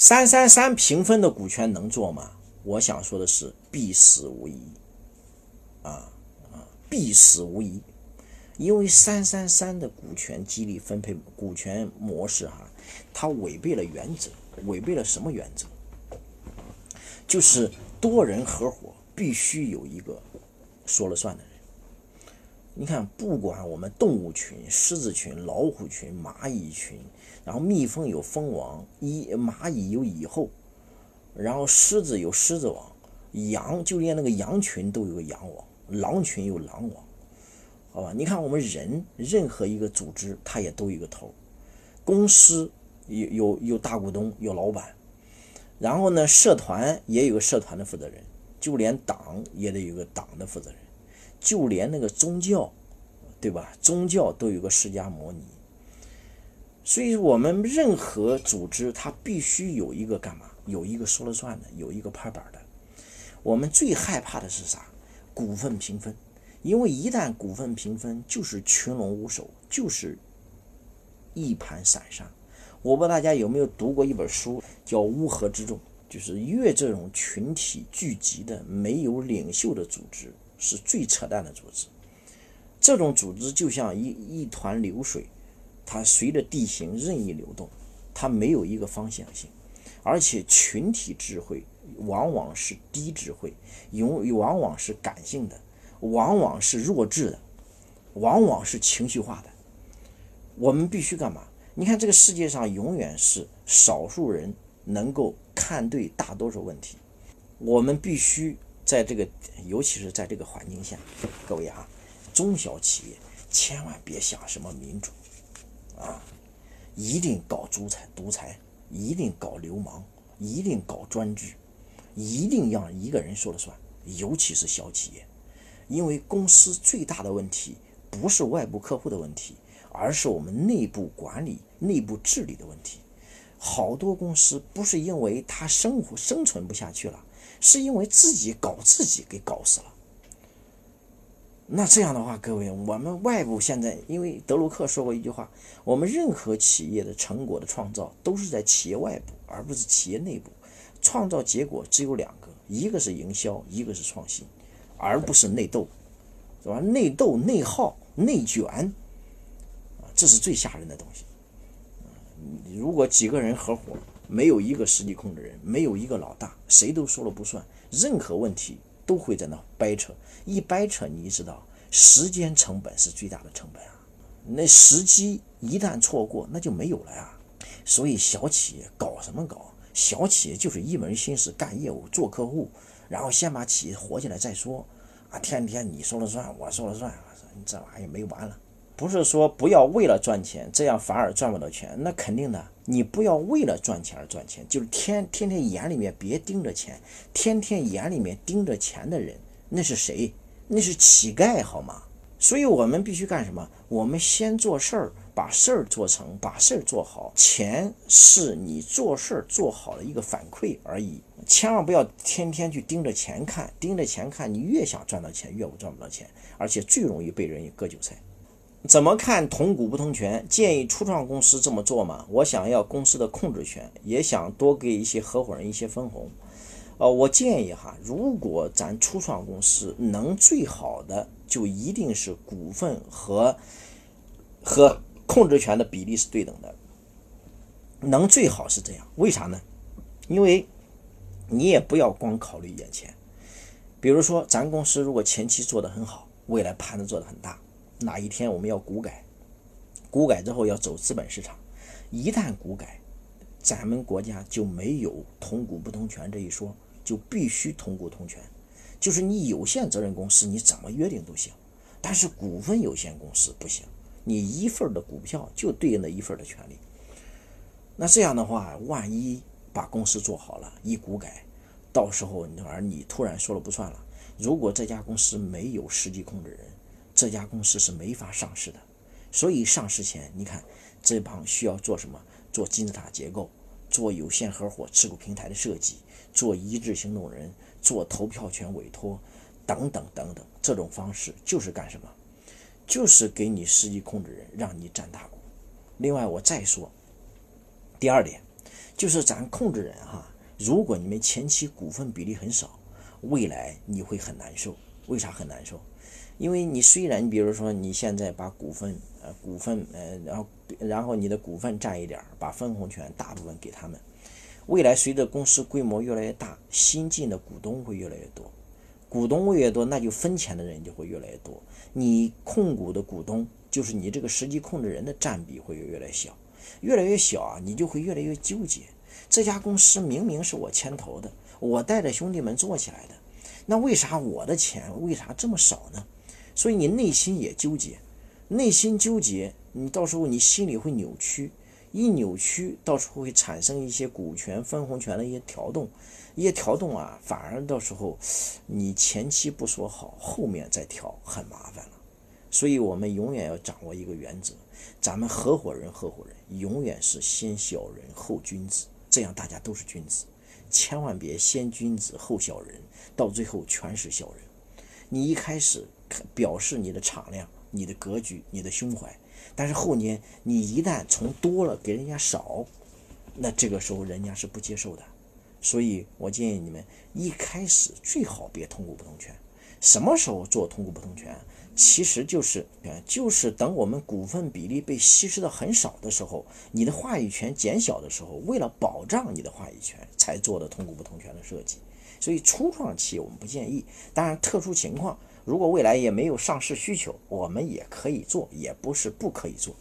三三三平分的股权能做吗？我想说的是必死无疑，啊啊，必死无疑，因为三三三的股权激励分配股权模式哈，它违背了原则，违背了什么原则？就是多人合伙必须有一个说了算的。你看，不管我们动物群、狮子群、老虎群、蚂蚁群，然后蜜蜂有蜂王，蚁蚂蚁有蚁后，然后狮子有狮子王，羊就连那个羊群都有个羊王，狼群有狼王，好吧？你看我们人，任何一个组织，它也都有一个头，公司有有有大股东，有老板。然后呢，社团也有个社团的负责人，就连党也得有个党的负责人，就连那个宗教，对吧？宗教都有个释迦摩尼。所以，我们任何组织，它必须有一个干嘛？有一个说了算的，有一个拍板的。我们最害怕的是啥？股份平分，因为一旦股份平分，就是群龙无首，就是一盘散沙。我不知道大家有没有读过一本书，叫《乌合之众》，就是越这种群体聚集的、没有领袖的组织，是最扯淡的组织。这种组织就像一一团流水，它随着地形任意流动，它没有一个方向性，而且群体智慧往往是低智慧，永往往是感性的，往往是弱智的，往往是情绪化的。我们必须干嘛？你看，这个世界上永远是少数人能够看对大多数问题。我们必须在这个，尤其是在这个环境下，各位啊，中小企业千万别想什么民主啊，一定搞独裁，独裁一定搞流氓，一定搞专制，一定让一个人说了算。尤其是小企业，因为公司最大的问题不是外部客户的问题。而是我们内部管理、内部治理的问题。好多公司不是因为它生活生存不下去了，是因为自己搞自己给搞死了。那这样的话，各位，我们外部现在，因为德鲁克说过一句话：我们任何企业的成果的创造都是在企业外部，而不是企业内部。创造结果只有两个，一个是营销，一个是创新，而不是内斗，是吧？内斗、内耗、内卷。这是最吓人的东西。如果几个人合伙，没有一个实际控制人，没有一个老大，谁都说了不算，任何问题都会在那掰扯。一掰扯，你知道，时间成本是最大的成本啊。那时机一旦错过，那就没有了呀。所以小企业搞什么搞？小企业就是一门心思干业务、做客户，然后先把企业活起来再说。啊，天天你说了算，我说了算，你这玩意没完了。不是说不要为了赚钱，这样反而赚不到钱。那肯定的，你不要为了赚钱而赚钱，就是天天天眼里面别盯着钱，天天眼里面盯着钱的人，那是谁？那是乞丐，好吗？所以我们必须干什么？我们先做事儿，把事儿做成，把事儿做好。钱是你做事儿做好的一个反馈而已，千万不要天天去盯着钱看，盯着钱看，你越想赚到钱，越赚不到钱，而且最容易被人割韭菜。怎么看同股不同权？建议初创公司这么做吗？我想要公司的控制权，也想多给一些合伙人一些分红。呃，我建议哈，如果咱初创公司能最好的，就一定是股份和和控制权的比例是对等的，能最好是这样。为啥呢？因为你也不要光考虑眼前。比如说，咱公司如果前期做得很好，未来盘子做得很大。哪一天我们要股改，股改之后要走资本市场，一旦股改，咱们国家就没有同股不同权这一说，就必须同股同权。就是你有限责任公司你怎么约定都行，但是股份有限公司不行，你一份的股票就对应的一份的权利。那这样的话，万一把公司做好了，一股改，到时候你而你突然说了不算了，如果这家公司没有实际控制人。这家公司是没法上市的，所以上市前，你看这帮需要做什么？做金字塔结构，做有限合伙持股平台的设计，做一致行动人，做投票权委托，等等等等。这种方式就是干什么？就是给你实际控制人，让你占大股。另外，我再说第二点，就是咱控制人哈，如果你们前期股份比例很少，未来你会很难受。为啥很难受？因为你虽然比如说你现在把股份呃股份呃然后然后你的股份占一点，把分红权大部分给他们，未来随着公司规模越来越大，新进的股东会越来越多，股东越多，那就分钱的人就会越来越多，你控股的股东就是你这个实际控制人的占比会越来越小，越来越小啊，你就会越来越纠结。这家公司明明是我牵头的，我带着兄弟们做起来的，那为啥我的钱为啥这么少呢？所以你内心也纠结，内心纠结，你到时候你心里会扭曲，一扭曲，到时候会产生一些股权分红权的一些调动，一些调动啊，反而到时候你前期不说好，后面再调很麻烦了。所以我们永远要掌握一个原则，咱们合伙人合伙人永远是先小人后君子。这样大家都是君子，千万别先君子后小人，到最后全是小人。你一开始表示你的敞亮、你的格局、你的胸怀，但是后年你一旦从多了给人家少，那这个时候人家是不接受的。所以我建议你们一开始最好别通股不同权。什么时候做通股不同权？其实就是，就是等我们股份比例被稀释的很少的时候，你的话语权减小的时候，为了保障你的话语权，才做的通股不同权的设计。所以初创企业我们不建议，当然特殊情况，如果未来也没有上市需求，我们也可以做，也不是不可以做。